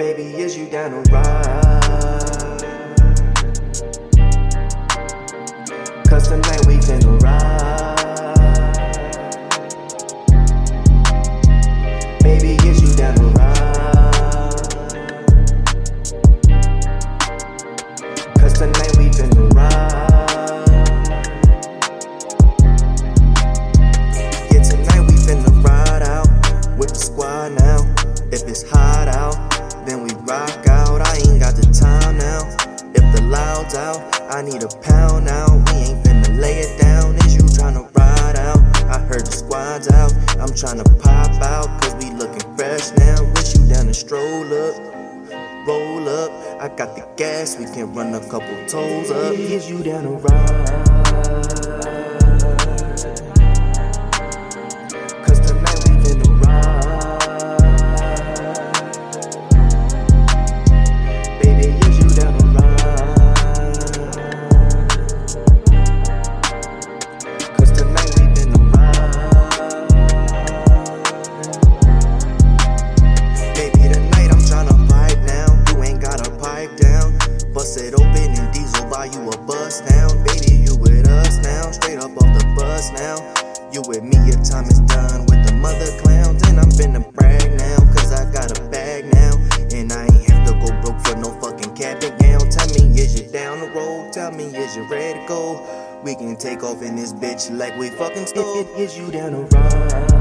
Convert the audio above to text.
Baby, is you down to ride? Cause tonight we finna ride. Baby, is you down to ride? Cause tonight the out, I need a pound now. We ain't finna lay it down. Is you tryna ride out? I heard the squad's out. I'm tryna pop out, cause we looking fresh now. Wish you down and stroll up. Roll up, I got the gas, we can run a couple toes up. Is you down to ride? Now. You with me, your time is done with the mother clowns. And I'm finna brag now, cause I got a bag now. And I ain't have to go broke for no fucking cap and gown. Tell me, is you down the road? Tell me, is you ready to go? We can take off in this bitch like we fucking stole. Is you down the ride?